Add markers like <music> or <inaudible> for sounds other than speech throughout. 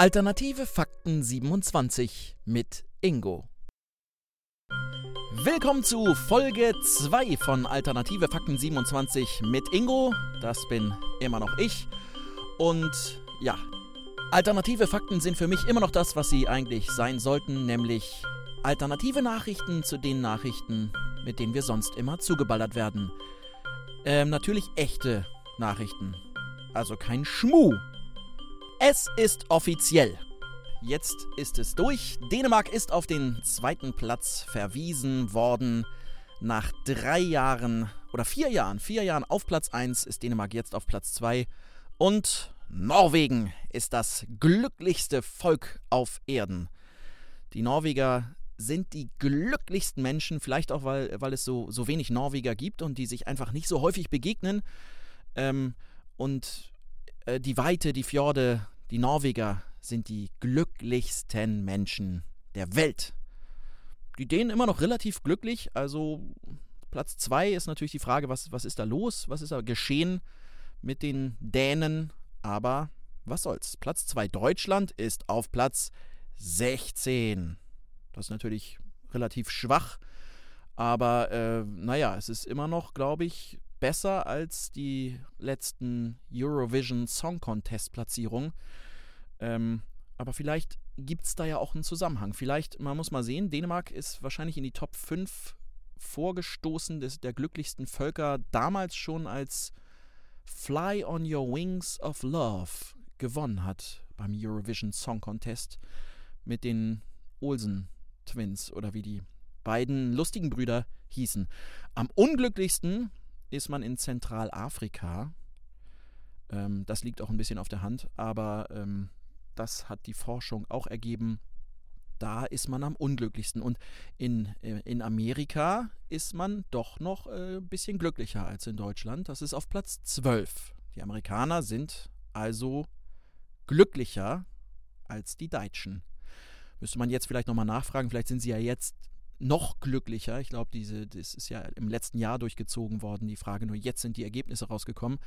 Alternative Fakten 27 mit Ingo. Willkommen zu Folge 2 von Alternative Fakten 27 mit Ingo. Das bin immer noch ich. Und ja, alternative Fakten sind für mich immer noch das, was sie eigentlich sein sollten, nämlich alternative Nachrichten zu den Nachrichten, mit denen wir sonst immer zugeballert werden. Ähm, natürlich echte Nachrichten. Also kein Schmuh. Es ist offiziell. Jetzt ist es durch. Dänemark ist auf den zweiten Platz verwiesen worden. Nach drei Jahren oder vier Jahren, vier Jahren auf Platz 1 ist Dänemark jetzt auf Platz 2. Und Norwegen ist das glücklichste Volk auf Erden. Die Norweger sind die glücklichsten Menschen, vielleicht auch, weil, weil es so, so wenig Norweger gibt und die sich einfach nicht so häufig begegnen. Ähm, und äh, die Weite, die Fjorde, die Norweger sind die glücklichsten Menschen der Welt. Die Dänen immer noch relativ glücklich. Also Platz 2 ist natürlich die Frage, was, was ist da los? Was ist da geschehen mit den Dänen? Aber was soll's? Platz 2 Deutschland ist auf Platz 16. Das ist natürlich relativ schwach. Aber äh, naja, es ist immer noch, glaube ich, besser als die letzten Eurovision Song Contest Platzierungen. Ähm, aber vielleicht gibt es da ja auch einen Zusammenhang. Vielleicht, man muss mal sehen, Dänemark ist wahrscheinlich in die Top 5 vorgestoßen des, der glücklichsten Völker, damals schon als Fly on Your Wings of Love gewonnen hat beim Eurovision Song Contest mit den Olsen Twins oder wie die beiden lustigen Brüder hießen. Am unglücklichsten ist man in Zentralafrika. Ähm, das liegt auch ein bisschen auf der Hand, aber ähm, das hat die Forschung auch ergeben, da ist man am unglücklichsten. Und in, äh, in Amerika ist man doch noch ein äh, bisschen glücklicher als in Deutschland. Das ist auf Platz 12. Die Amerikaner sind also glücklicher als die Deutschen. Müsste man jetzt vielleicht nochmal nachfragen, vielleicht sind sie ja jetzt noch glücklicher. Ich glaube, diese, das ist ja im letzten Jahr durchgezogen worden, die Frage. Nur jetzt sind die Ergebnisse rausgekommen.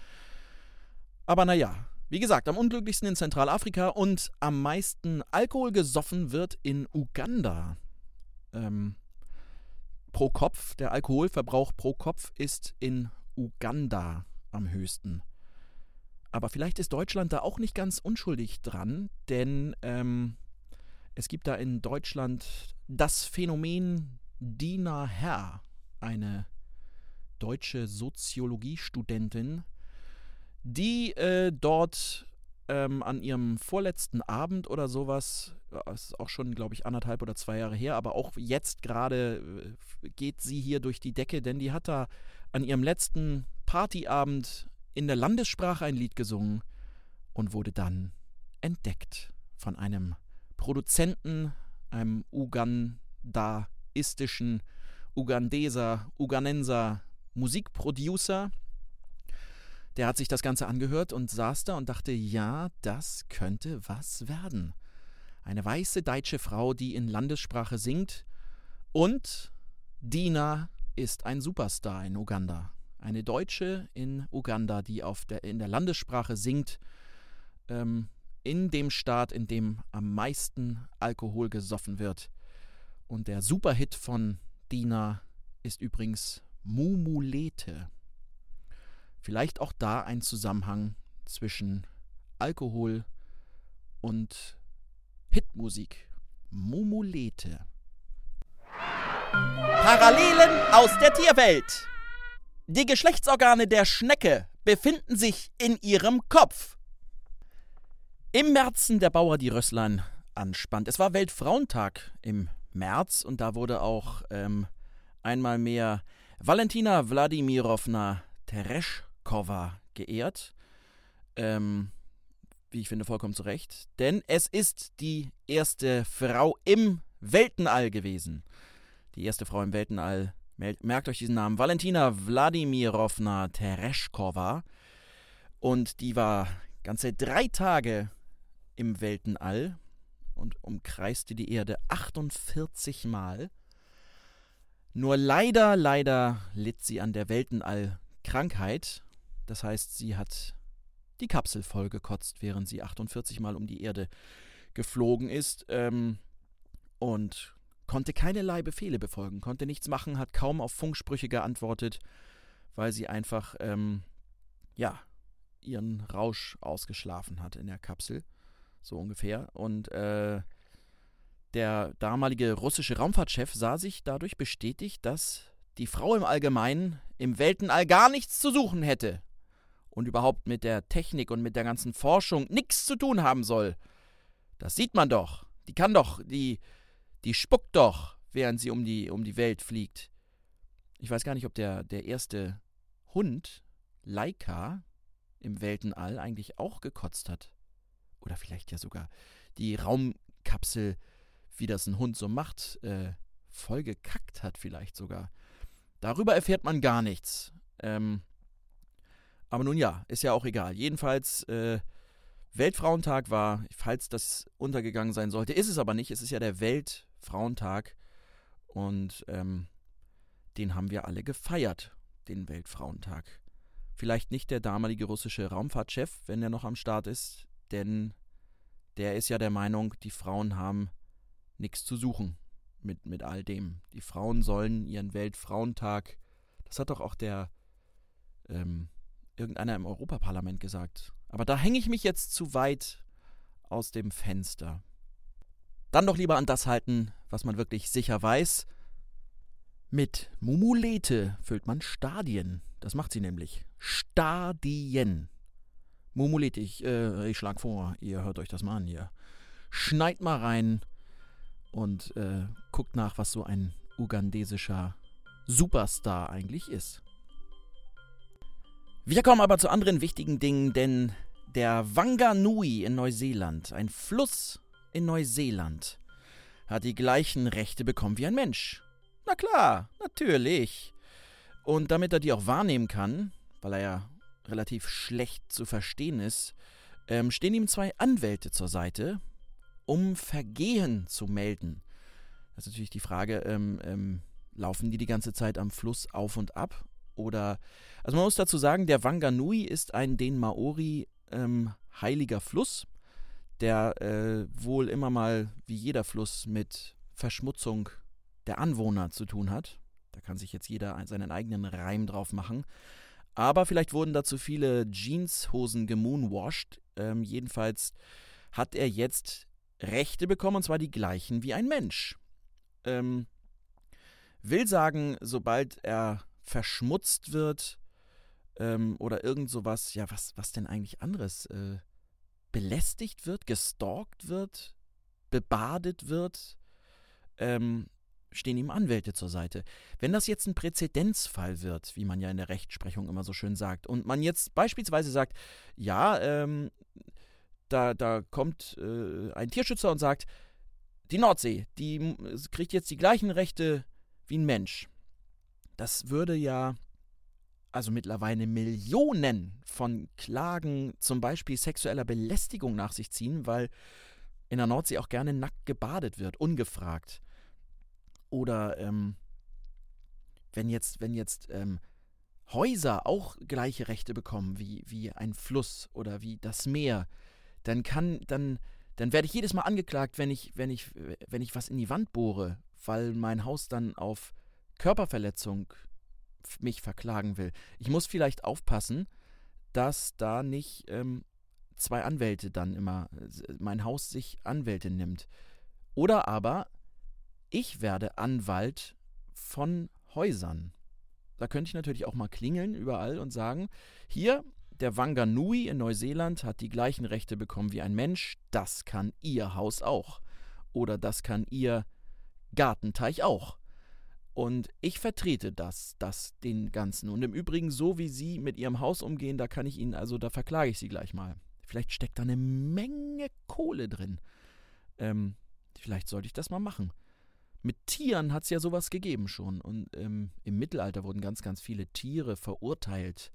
Aber naja, wie gesagt, am unglücklichsten in Zentralafrika und am meisten Alkohol gesoffen wird in Uganda. Ähm, pro Kopf, der Alkoholverbrauch pro Kopf ist in Uganda am höchsten. Aber vielleicht ist Deutschland da auch nicht ganz unschuldig dran, denn ähm, es gibt da in Deutschland das Phänomen Dina Herr, eine deutsche Soziologiestudentin, die äh, dort ähm, an ihrem vorletzten Abend oder sowas, das ist auch schon, glaube ich, anderthalb oder zwei Jahre her, aber auch jetzt gerade äh, geht sie hier durch die Decke, denn die hat da an ihrem letzten Partyabend in der Landessprache ein Lied gesungen und wurde dann entdeckt von einem Produzenten, einem ugandaistischen Ugandeser, Uganenser Musikproducer, der hat sich das Ganze angehört und saß da und dachte, ja, das könnte was werden. Eine weiße deutsche Frau, die in Landessprache singt und Dina ist ein Superstar in Uganda. Eine Deutsche in Uganda, die auf der, in der Landessprache singt, ähm, in dem Staat, in dem am meisten Alkohol gesoffen wird. Und der Superhit von Dina ist übrigens Mumulete. Vielleicht auch da ein Zusammenhang zwischen Alkohol und Hitmusik. Mumulete. Parallelen aus der Tierwelt. Die Geschlechtsorgane der Schnecke befinden sich in ihrem Kopf. Im Märzen der Bauer die Rösslein anspannt. Es war Weltfrauentag im März und da wurde auch ähm, einmal mehr Valentina Wladimirovna Teresch Kova geehrt. Ähm, wie ich finde, vollkommen zu Recht. Denn es ist die erste Frau im Weltenall gewesen. Die erste Frau im Weltenall. Merkt euch diesen Namen. Valentina Wladimirovna Tereshkova. Und die war ganze drei Tage im Weltenall und umkreiste die Erde 48 Mal. Nur leider, leider litt sie an der Weltenall-Krankheit das heißt, sie hat die Kapsel vollgekotzt, während sie 48 Mal um die Erde geflogen ist ähm, und konnte keinerlei Befehle befolgen, konnte nichts machen, hat kaum auf Funksprüche geantwortet, weil sie einfach, ähm, ja, ihren Rausch ausgeschlafen hat in der Kapsel, so ungefähr. Und äh, der damalige russische Raumfahrtchef sah sich dadurch bestätigt, dass die Frau im Allgemeinen im Weltenall gar nichts zu suchen hätte und überhaupt mit der Technik und mit der ganzen Forschung nichts zu tun haben soll. Das sieht man doch. Die kann doch, die, die spuckt doch, während sie um die, um die Welt fliegt. Ich weiß gar nicht, ob der, der erste Hund, Laika, im Weltenall eigentlich auch gekotzt hat. Oder vielleicht ja sogar die Raumkapsel, wie das ein Hund so macht, äh, voll gekackt hat, vielleicht sogar. Darüber erfährt man gar nichts. Ähm, aber nun ja, ist ja auch egal. Jedenfalls, äh, Weltfrauentag war, falls das untergegangen sein sollte, ist es aber nicht. Es ist ja der Weltfrauentag. Und ähm, den haben wir alle gefeiert, den Weltfrauentag. Vielleicht nicht der damalige russische Raumfahrtchef, wenn er noch am Start ist, denn der ist ja der Meinung, die Frauen haben nichts zu suchen mit, mit all dem. Die Frauen sollen ihren Weltfrauentag, das hat doch auch der ähm, irgendeiner im Europaparlament gesagt. Aber da hänge ich mich jetzt zu weit aus dem Fenster. Dann doch lieber an das halten, was man wirklich sicher weiß. Mit Mumulete füllt man Stadien. Das macht sie nämlich. Stadien. Mumulete, ich, äh, ich schlag vor, ihr hört euch das mal an hier. Schneid mal rein und äh, guckt nach, was so ein ugandesischer Superstar eigentlich ist. Wir kommen aber zu anderen wichtigen Dingen, denn der Wanganui in Neuseeland, ein Fluss in Neuseeland, hat die gleichen Rechte bekommen wie ein Mensch. Na klar, natürlich. Und damit er die auch wahrnehmen kann, weil er ja relativ schlecht zu verstehen ist, ähm, stehen ihm zwei Anwälte zur Seite, um Vergehen zu melden. Das ist natürlich die Frage, ähm, ähm, laufen die die ganze Zeit am Fluss auf und ab? Oder, also man muss dazu sagen, der Wanganui ist ein den Maori ähm, heiliger Fluss, der äh, wohl immer mal, wie jeder Fluss, mit Verschmutzung der Anwohner zu tun hat. Da kann sich jetzt jeder seinen eigenen Reim drauf machen. Aber vielleicht wurden da zu viele Jeanshosen gemoonwashed. Ähm, jedenfalls hat er jetzt Rechte bekommen, und zwar die gleichen wie ein Mensch. Ähm, will sagen, sobald er verschmutzt wird ähm, oder irgend sowas, ja, was, was denn eigentlich anderes? Äh, belästigt wird, gestalkt wird, bebadet wird, ähm, stehen ihm Anwälte zur Seite. Wenn das jetzt ein Präzedenzfall wird, wie man ja in der Rechtsprechung immer so schön sagt, und man jetzt beispielsweise sagt, ja, ähm, da, da kommt äh, ein Tierschützer und sagt, die Nordsee, die kriegt jetzt die gleichen Rechte wie ein Mensch. Das würde ja also mittlerweile Millionen von Klagen, zum Beispiel sexueller Belästigung nach sich ziehen, weil in der Nordsee auch gerne nackt gebadet wird, ungefragt. Oder ähm, wenn jetzt, wenn jetzt ähm, Häuser auch gleiche Rechte bekommen wie, wie ein Fluss oder wie das Meer, dann kann, dann, dann werde ich jedes Mal angeklagt, wenn ich, wenn ich, wenn ich was in die Wand bohre, weil mein Haus dann auf Körperverletzung mich verklagen will. Ich muss vielleicht aufpassen, dass da nicht ähm, zwei Anwälte dann immer äh, mein Haus sich Anwälte nimmt. Oder aber ich werde Anwalt von Häusern. Da könnte ich natürlich auch mal klingeln überall und sagen, hier, der Wanganui in Neuseeland hat die gleichen Rechte bekommen wie ein Mensch, das kann Ihr Haus auch. Oder das kann Ihr Gartenteich auch. Und ich vertrete das, das, den Ganzen. Und im Übrigen, so wie Sie mit Ihrem Haus umgehen, da kann ich Ihnen, also da verklage ich Sie gleich mal. Vielleicht steckt da eine Menge Kohle drin. Ähm, vielleicht sollte ich das mal machen. Mit Tieren hat es ja sowas gegeben schon. Und ähm, im Mittelalter wurden ganz, ganz viele Tiere verurteilt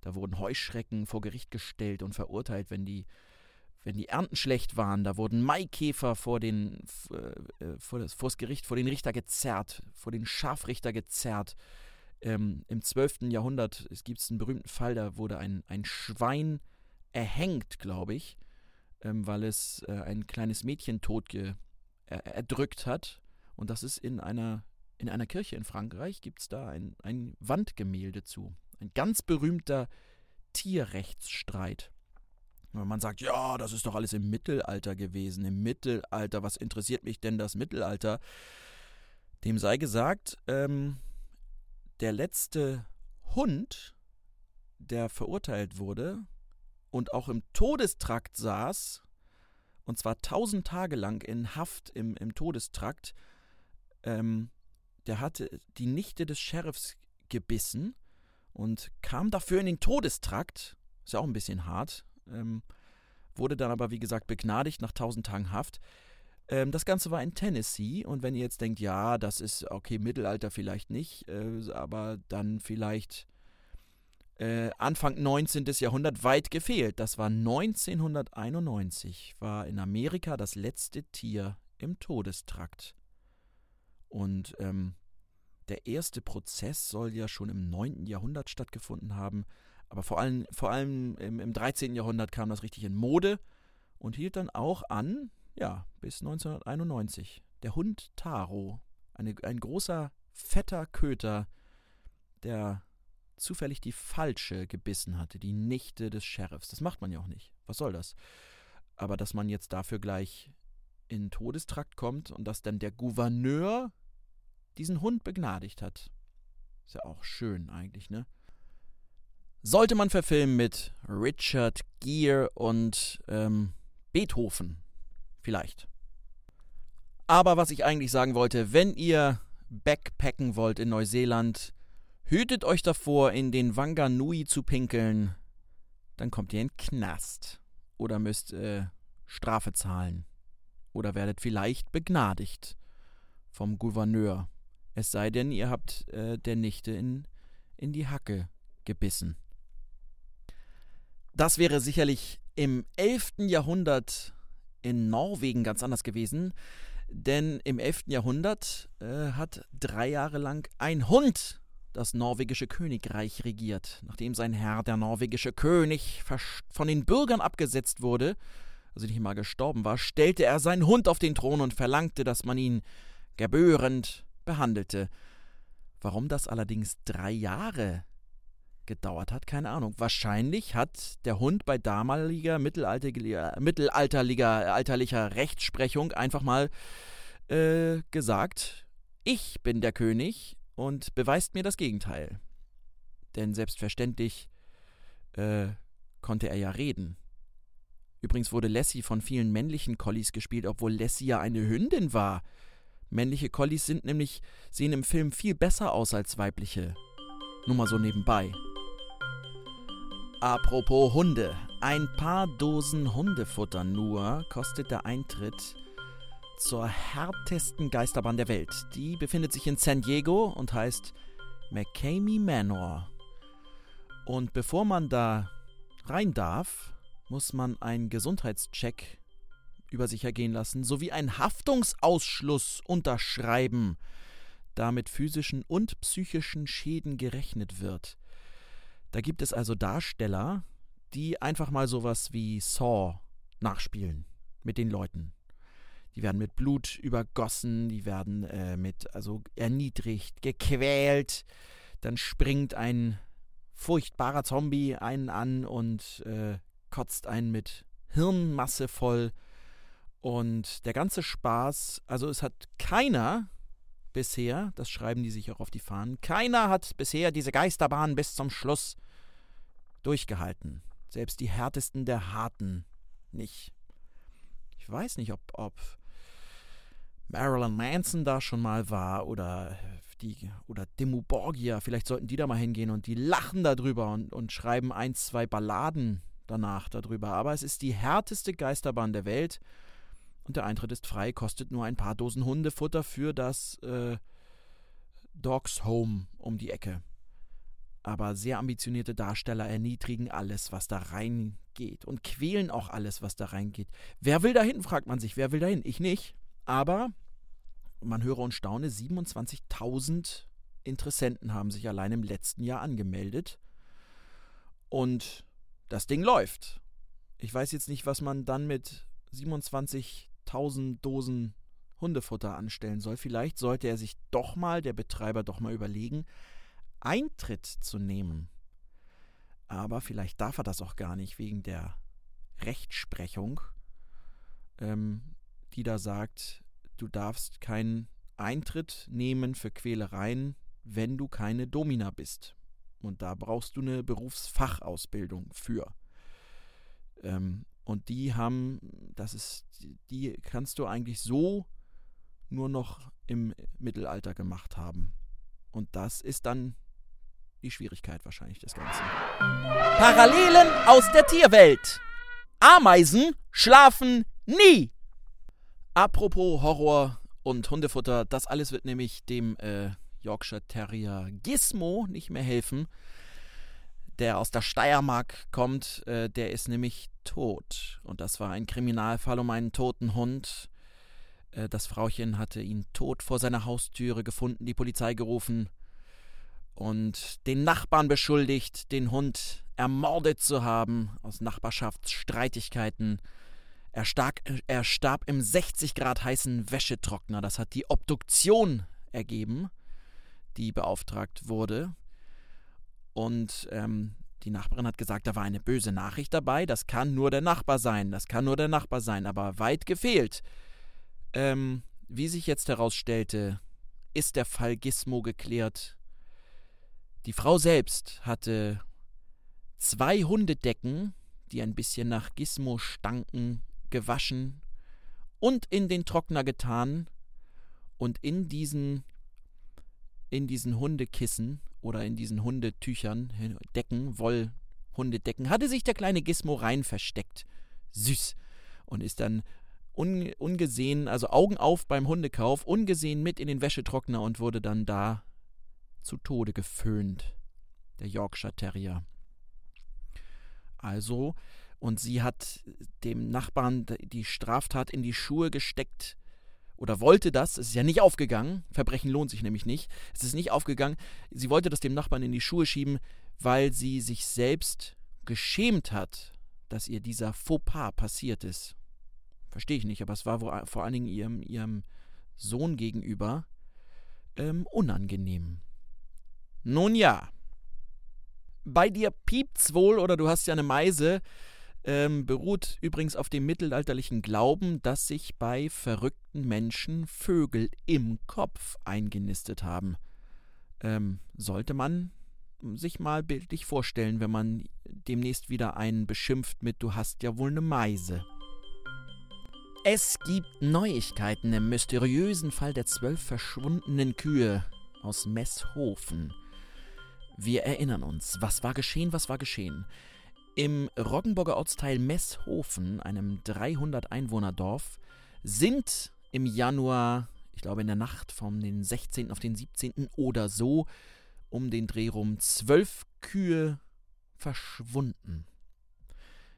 da wurden Heuschrecken vor Gericht gestellt und verurteilt, wenn die, wenn die Ernten schlecht waren. Da wurden Maikäfer vor, den, äh, äh, vor, das, vor das Gericht, vor den Richter gezerrt, vor den Scharfrichter gezerrt. Ähm, Im 12. Jahrhundert gibt es einen berühmten Fall, da wurde ein, ein Schwein erhängt, glaube ich, ähm, weil es äh, ein kleines Mädchen tot er erdrückt hat. Und das ist in einer, in einer Kirche in Frankreich, gibt es da ein, ein Wandgemälde zu. Ein ganz berühmter Tierrechtsstreit. Wenn man sagt, ja, das ist doch alles im Mittelalter gewesen. Im Mittelalter, was interessiert mich denn das Mittelalter? Dem sei gesagt, ähm, der letzte Hund, der verurteilt wurde und auch im Todestrakt saß, und zwar tausend Tage lang in Haft im, im Todestrakt, ähm, der hatte die Nichte des Sheriffs gebissen und kam dafür in den Todestrakt. Ist ja auch ein bisschen hart ähm, wurde dann aber, wie gesagt, begnadigt nach 1000 Tagen Haft. Ähm, das Ganze war in Tennessee und wenn ihr jetzt denkt, ja, das ist okay, Mittelalter vielleicht nicht, äh, aber dann vielleicht äh, Anfang 19. Jahrhundert weit gefehlt. Das war 1991, war in Amerika das letzte Tier im Todestrakt. Und ähm, der erste Prozess soll ja schon im 9. Jahrhundert stattgefunden haben. Aber vor allem, vor allem im, im 13. Jahrhundert kam das richtig in Mode und hielt dann auch an, ja, bis 1991. Der Hund Taro, eine, ein großer, fetter Köter, der zufällig die falsche gebissen hatte, die Nichte des Sheriffs. Das macht man ja auch nicht. Was soll das? Aber dass man jetzt dafür gleich in Todestrakt kommt und dass dann der Gouverneur diesen Hund begnadigt hat. Ist ja auch schön eigentlich, ne? sollte man verfilmen mit Richard Gere und ähm, Beethoven. Vielleicht. Aber was ich eigentlich sagen wollte, wenn ihr backpacken wollt in Neuseeland, hütet euch davor, in den Wanganui zu pinkeln. Dann kommt ihr in Knast. Oder müsst äh, Strafe zahlen. Oder werdet vielleicht begnadigt vom Gouverneur. Es sei denn, ihr habt äh, der Nichte in, in die Hacke gebissen. Das wäre sicherlich im 11. Jahrhundert in Norwegen ganz anders gewesen, denn im 11. Jahrhundert äh, hat drei Jahre lang ein Hund das norwegische Königreich regiert. Nachdem sein Herr, der norwegische König, von den Bürgern abgesetzt wurde, also nicht mal gestorben war, stellte er seinen Hund auf den Thron und verlangte, dass man ihn gebührend behandelte. Warum das allerdings drei Jahre gedauert hat, keine Ahnung. Wahrscheinlich hat der Hund bei damaliger mittelalterlicher, mittelalterlicher alterlicher Rechtsprechung einfach mal äh, gesagt, ich bin der König und beweist mir das Gegenteil. Denn selbstverständlich äh, konnte er ja reden. Übrigens wurde Lassie von vielen männlichen Collies gespielt, obwohl Lassie ja eine Hündin war. Männliche Collies sind nämlich, sehen im Film viel besser aus als weibliche. Nur mal so nebenbei. Apropos Hunde. Ein paar Dosen Hundefutter nur kostet der Eintritt zur härtesten Geisterbahn der Welt. Die befindet sich in San Diego und heißt McCamey Manor. Und bevor man da rein darf, muss man einen Gesundheitscheck über sich ergehen lassen sowie einen Haftungsausschluss unterschreiben, da mit physischen und psychischen Schäden gerechnet wird. Da gibt es also Darsteller, die einfach mal sowas wie Saw nachspielen mit den Leuten. Die werden mit Blut übergossen, die werden äh, mit, also erniedrigt, gequält. Dann springt ein furchtbarer Zombie einen an und äh, kotzt einen mit Hirnmasse voll. Und der ganze Spaß, also es hat keiner bisher, das schreiben die sich auch auf die Fahnen, keiner hat bisher diese Geisterbahn bis zum Schluss durchgehalten. Selbst die härtesten der Harten nicht. Ich weiß nicht, ob, ob Marilyn Manson da schon mal war oder die oder Dimmu Borgia. Vielleicht sollten die da mal hingehen und die lachen darüber und, und schreiben ein, zwei Balladen danach darüber. Aber es ist die härteste Geisterbahn der Welt und der Eintritt ist frei, kostet nur ein paar Dosen Hundefutter für das äh, Dogs Home um die Ecke. Aber sehr ambitionierte Darsteller erniedrigen alles, was da reingeht und quälen auch alles, was da reingeht. Wer will dahin, fragt man sich. Wer will dahin? Ich nicht. Aber man höre und staune, 27.000 Interessenten haben sich allein im letzten Jahr angemeldet. Und das Ding läuft. ich weiß jetzt nicht, was man dann mit 27.000 Dosen Hundefutter anstellen soll. Vielleicht sollte er sich doch mal, der Betreiber doch mal überlegen, Eintritt zu nehmen. Aber vielleicht darf er das auch gar nicht wegen der Rechtsprechung, ähm, die da sagt, du darfst keinen Eintritt nehmen für Quälereien, wenn du keine Domina bist. Und da brauchst du eine Berufsfachausbildung für. Ähm, und die haben, das ist, die kannst du eigentlich so nur noch im Mittelalter gemacht haben. Und das ist dann die Schwierigkeit wahrscheinlich des Ganzen. Parallelen aus der Tierwelt. Ameisen schlafen nie. Apropos Horror und Hundefutter, das alles wird nämlich dem äh, Yorkshire Terrier Gizmo nicht mehr helfen. Der aus der Steiermark kommt, äh, der ist nämlich tot. Und das war ein Kriminalfall um einen toten Hund. Äh, das Frauchen hatte ihn tot vor seiner Haustüre gefunden, die Polizei gerufen und den Nachbarn beschuldigt, den Hund ermordet zu haben aus Nachbarschaftsstreitigkeiten. Er, stark, er starb im 60 Grad heißen Wäschetrockner. Das hat die Obduktion ergeben, die beauftragt wurde. Und ähm, die Nachbarin hat gesagt, da war eine böse Nachricht dabei. Das kann nur der Nachbar sein. Das kann nur der Nachbar sein. Aber weit gefehlt. Ähm, wie sich jetzt herausstellte, ist der Fall Gizmo geklärt. Die Frau selbst hatte zwei Hundedecken, die ein bisschen nach Gizmo stanken, gewaschen und in den Trockner getan und in diesen in diesen Hundekissen oder in diesen Hundetüchern, Decken, Wollhundedecken, hatte sich der kleine Gizmo rein versteckt. Süß. Und ist dann un, ungesehen, also Augen auf beim Hundekauf, ungesehen mit in den Wäschetrockner und wurde dann da zu Tode geföhnt. Der Yorkshire Terrier. Also, und sie hat dem Nachbarn die Straftat in die Schuhe gesteckt oder wollte das, es ist ja nicht aufgegangen, Verbrechen lohnt sich nämlich nicht, es ist nicht aufgegangen, sie wollte das dem Nachbarn in die Schuhe schieben, weil sie sich selbst geschämt hat, dass ihr dieser Fauxpas passiert ist. Verstehe ich nicht, aber es war vor allen Dingen ihrem, ihrem Sohn gegenüber ähm, unangenehm. Nun ja. Bei dir piept's wohl oder du hast ja eine Meise. Ähm, beruht übrigens auf dem mittelalterlichen Glauben, dass sich bei verrückten Menschen Vögel im Kopf eingenistet haben. Ähm, sollte man sich mal bildlich vorstellen, wenn man demnächst wieder einen beschimpft mit Du hast ja wohl eine Meise. Es gibt Neuigkeiten im mysteriösen Fall der zwölf verschwundenen Kühe aus Messhofen. Wir erinnern uns, was war geschehen, was war geschehen. Im Roggenburger Ortsteil Messhofen, einem 300 Einwohnerdorf, sind im Januar, ich glaube in der Nacht vom den 16. auf den 17. oder so, um den Dreh rum zwölf Kühe verschwunden.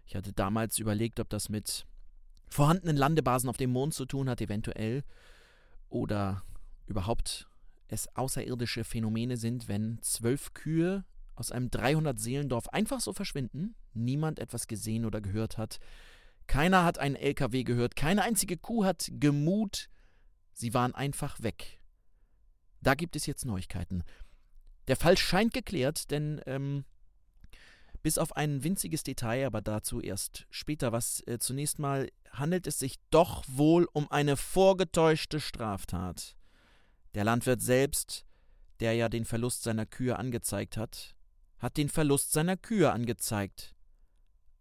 Ich hatte damals überlegt, ob das mit vorhandenen Landebasen auf dem Mond zu tun hat, eventuell, oder überhaupt es außerirdische Phänomene sind, wenn zwölf Kühe aus einem 300-Seelendorf einfach so verschwinden, niemand etwas gesehen oder gehört hat, keiner hat einen LKW gehört, keine einzige Kuh hat gemut, sie waren einfach weg. Da gibt es jetzt Neuigkeiten. Der Fall scheint geklärt, denn ähm, bis auf ein winziges Detail, aber dazu erst später was. Äh, zunächst mal handelt es sich doch wohl um eine vorgetäuschte Straftat. Der Landwirt selbst, der ja den Verlust seiner Kühe angezeigt hat, hat den Verlust seiner Kühe angezeigt.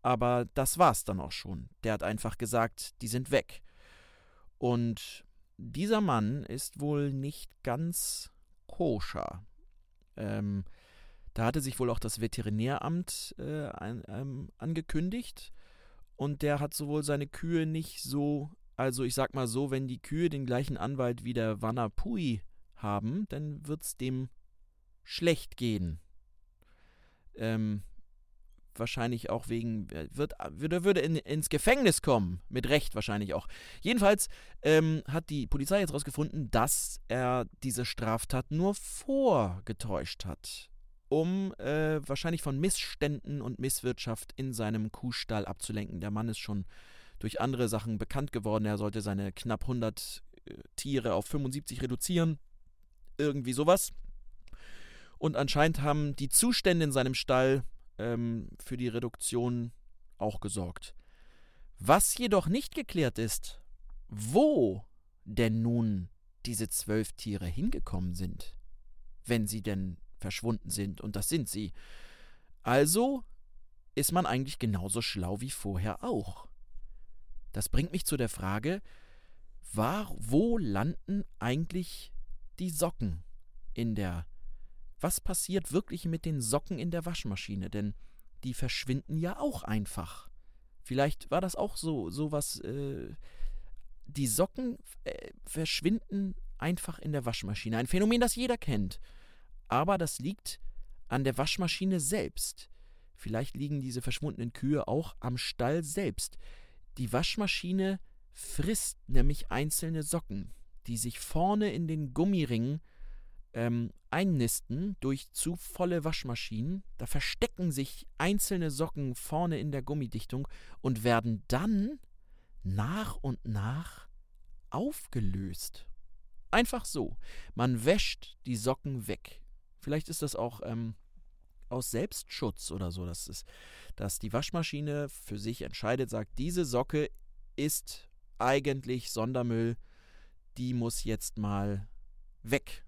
Aber das war's dann auch schon. Der hat einfach gesagt, die sind weg. Und dieser Mann ist wohl nicht ganz koscher. Ähm, da hatte sich wohl auch das Veterinäramt äh, ein, ähm, angekündigt und der hat sowohl seine Kühe nicht so, also ich sag mal so, wenn die Kühe den gleichen Anwalt wie der Wanapui haben, dann wird's dem schlecht gehen. Ähm, wahrscheinlich auch wegen, wird, würde, würde in, ins Gefängnis kommen, mit Recht wahrscheinlich auch. Jedenfalls ähm, hat die Polizei jetzt herausgefunden, dass er diese Straftat nur vorgetäuscht hat. um äh, wahrscheinlich von Missständen und Misswirtschaft in seinem Kuhstall abzulenken. Der Mann ist schon durch andere Sachen bekannt geworden. Er sollte seine knapp 100 äh, Tiere auf 75 reduzieren. Irgendwie sowas. Und anscheinend haben die Zustände in seinem Stall ähm, für die Reduktion auch gesorgt. Was jedoch nicht geklärt ist, wo denn nun diese zwölf Tiere hingekommen sind, wenn sie denn verschwunden sind, und das sind sie. Also ist man eigentlich genauso schlau wie vorher auch. Das bringt mich zu der Frage, war, wo landen eigentlich die Socken in der was passiert wirklich mit den Socken in der Waschmaschine? Denn die verschwinden ja auch einfach. Vielleicht war das auch so, so was. Äh, die Socken äh, verschwinden einfach in der Waschmaschine. Ein Phänomen, das jeder kennt aber das liegt an der Waschmaschine selbst. Vielleicht liegen diese verschwundenen Kühe auch am Stall selbst. Die Waschmaschine frisst nämlich einzelne Socken, die sich vorne in den Gummiringen ähm, einnisten durch zu volle Waschmaschinen. Da verstecken sich einzelne Socken vorne in der Gummidichtung und werden dann nach und nach aufgelöst. Einfach so. Man wäscht die Socken weg. Vielleicht ist das auch ähm, aus Selbstschutz oder so, dass, es, dass die Waschmaschine für sich entscheidet, sagt, diese Socke ist eigentlich Sondermüll, die muss jetzt mal weg.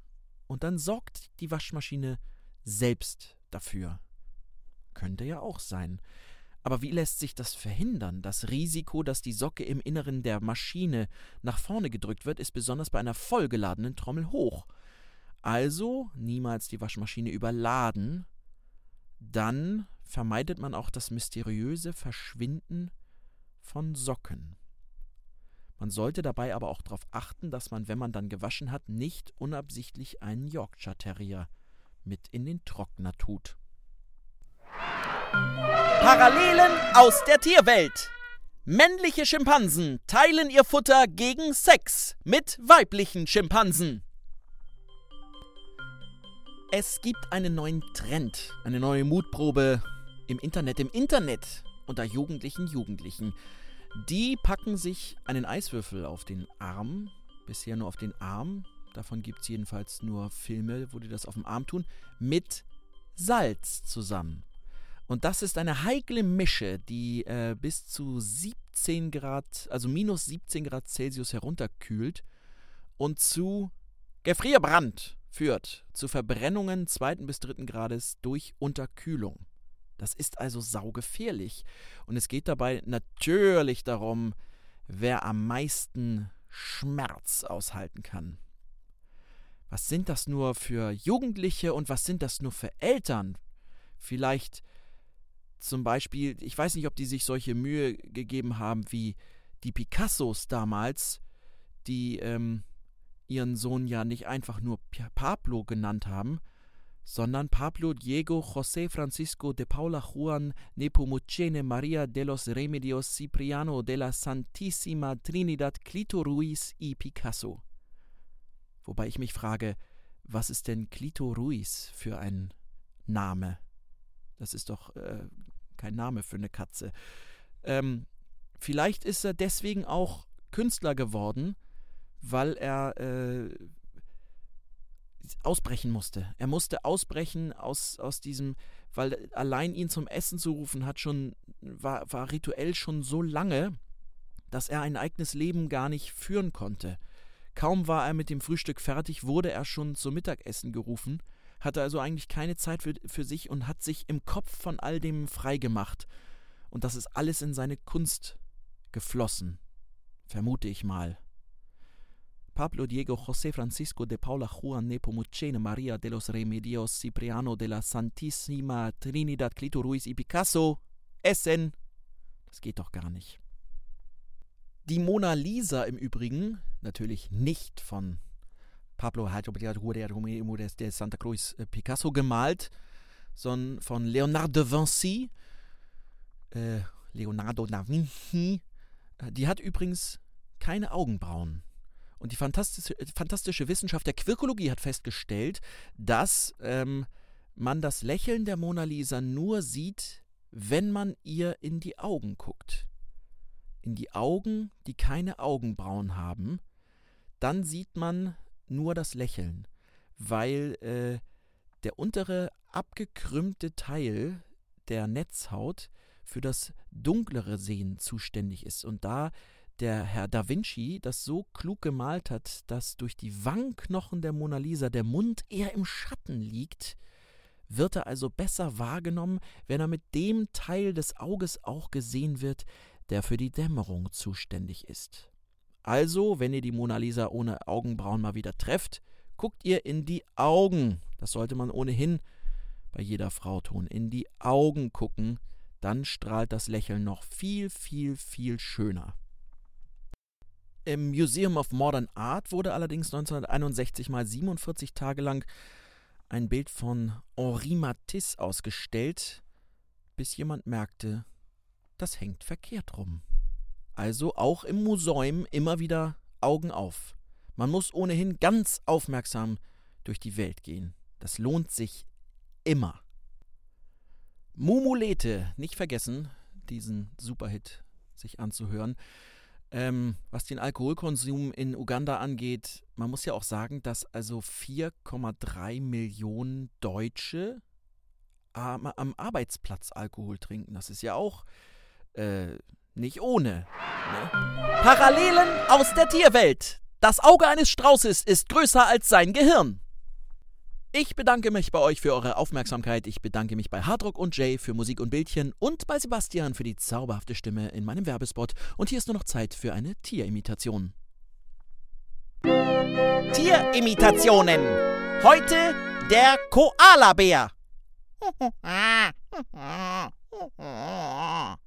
Und dann sorgt die Waschmaschine selbst dafür. Könnte ja auch sein. Aber wie lässt sich das verhindern? Das Risiko, dass die Socke im Inneren der Maschine nach vorne gedrückt wird, ist besonders bei einer vollgeladenen Trommel hoch. Also niemals die Waschmaschine überladen. Dann vermeidet man auch das mysteriöse Verschwinden von Socken. Man sollte dabei aber auch darauf achten, dass man, wenn man dann gewaschen hat, nicht unabsichtlich einen Yorkshire Terrier mit in den Trockner tut. Parallelen aus der Tierwelt. Männliche Schimpansen teilen ihr Futter gegen Sex mit weiblichen Schimpansen. Es gibt einen neuen Trend, eine neue Mutprobe im Internet, im Internet unter Jugendlichen, Jugendlichen. Die packen sich einen Eiswürfel auf den Arm, bisher nur auf den Arm, davon gibt es jedenfalls nur Filme, wo die das auf dem Arm tun, mit Salz zusammen. Und das ist eine heikle Mische, die äh, bis zu 17 Grad, also minus 17 Grad Celsius herunterkühlt und zu Gefrierbrand führt zu Verbrennungen zweiten bis dritten Grades durch Unterkühlung. Das ist also saugefährlich. Und es geht dabei natürlich darum, wer am meisten Schmerz aushalten kann. Was sind das nur für Jugendliche und was sind das nur für Eltern? Vielleicht zum Beispiel, ich weiß nicht, ob die sich solche Mühe gegeben haben wie die Picassos damals, die ähm, ihren Sohn ja nicht einfach nur Pablo genannt haben, sondern Pablo Diego José Francisco de Paula Juan Nepomucene Maria de los Remedios Cipriano de la Santísima Trinidad Clito Ruiz y Picasso. Wobei ich mich frage, was ist denn Clito Ruiz für ein Name? Das ist doch äh, kein Name für eine Katze. Ähm, vielleicht ist er deswegen auch Künstler geworden, weil er äh, ausbrechen musste. Er musste ausbrechen aus, aus diesem, weil allein ihn zum Essen zu rufen hat schon, war, war rituell schon so lange, dass er ein eigenes Leben gar nicht führen konnte. Kaum war er mit dem Frühstück fertig, wurde er schon zum Mittagessen gerufen, hatte also eigentlich keine Zeit für, für sich und hat sich im Kopf von all dem freigemacht. Und das ist alles in seine Kunst geflossen, vermute ich mal. Pablo Diego José Francisco de Paula Juan Nepomucene Maria de los Remedios Cipriano de la Santísima Trinidad Clito Ruiz y Picasso Essen. Das geht doch gar nicht. Die Mona Lisa im Übrigen, natürlich nicht von Pablo de Santa Cruz äh, Picasso gemalt, sondern von Leonardo da Vinci. Äh, Leonardo da Vinci. Äh, die hat übrigens keine Augenbrauen. Und die fantastische, fantastische Wissenschaft der Quirkologie hat festgestellt, dass ähm, man das Lächeln der Mona Lisa nur sieht, wenn man ihr in die Augen guckt. In die Augen, die keine Augenbrauen haben, dann sieht man nur das Lächeln, weil äh, der untere abgekrümmte Teil der Netzhaut für das dunklere Sehen zuständig ist. Und da der Herr Da Vinci das so klug gemalt hat, dass durch die Wangenknochen der Mona Lisa der Mund eher im Schatten liegt, wird er also besser wahrgenommen, wenn er mit dem Teil des Auges auch gesehen wird, der für die Dämmerung zuständig ist. Also, wenn ihr die Mona Lisa ohne Augenbrauen mal wieder trefft, guckt ihr in die Augen. Das sollte man ohnehin bei jeder Frau tun. In die Augen gucken, dann strahlt das Lächeln noch viel, viel, viel schöner. Im Museum of Modern Art wurde allerdings 1961 mal 47 Tage lang ein Bild von Henri Matisse ausgestellt, bis jemand merkte, das hängt verkehrt rum. Also auch im Museum immer wieder Augen auf. Man muss ohnehin ganz aufmerksam durch die Welt gehen. Das lohnt sich immer. Mumulete, nicht vergessen, diesen Superhit sich anzuhören. Ähm, was den Alkoholkonsum in Uganda angeht, man muss ja auch sagen, dass also 4,3 Millionen Deutsche am, am, Arbeitsplatz Alkohol trinken. Das ist ja auch äh, nicht ohne. Ne? Parallelen aus der Tierwelt. Das Auge eines Straußes ist größer als sein Gehirn. Ich bedanke mich bei euch für eure Aufmerksamkeit. Ich bedanke mich bei Hardrock und Jay für Musik und Bildchen und bei Sebastian für die zauberhafte Stimme in meinem Werbespot. Und hier ist nur noch Zeit für eine Tierimitation. Tierimitationen. Heute der Koalabär. <laughs>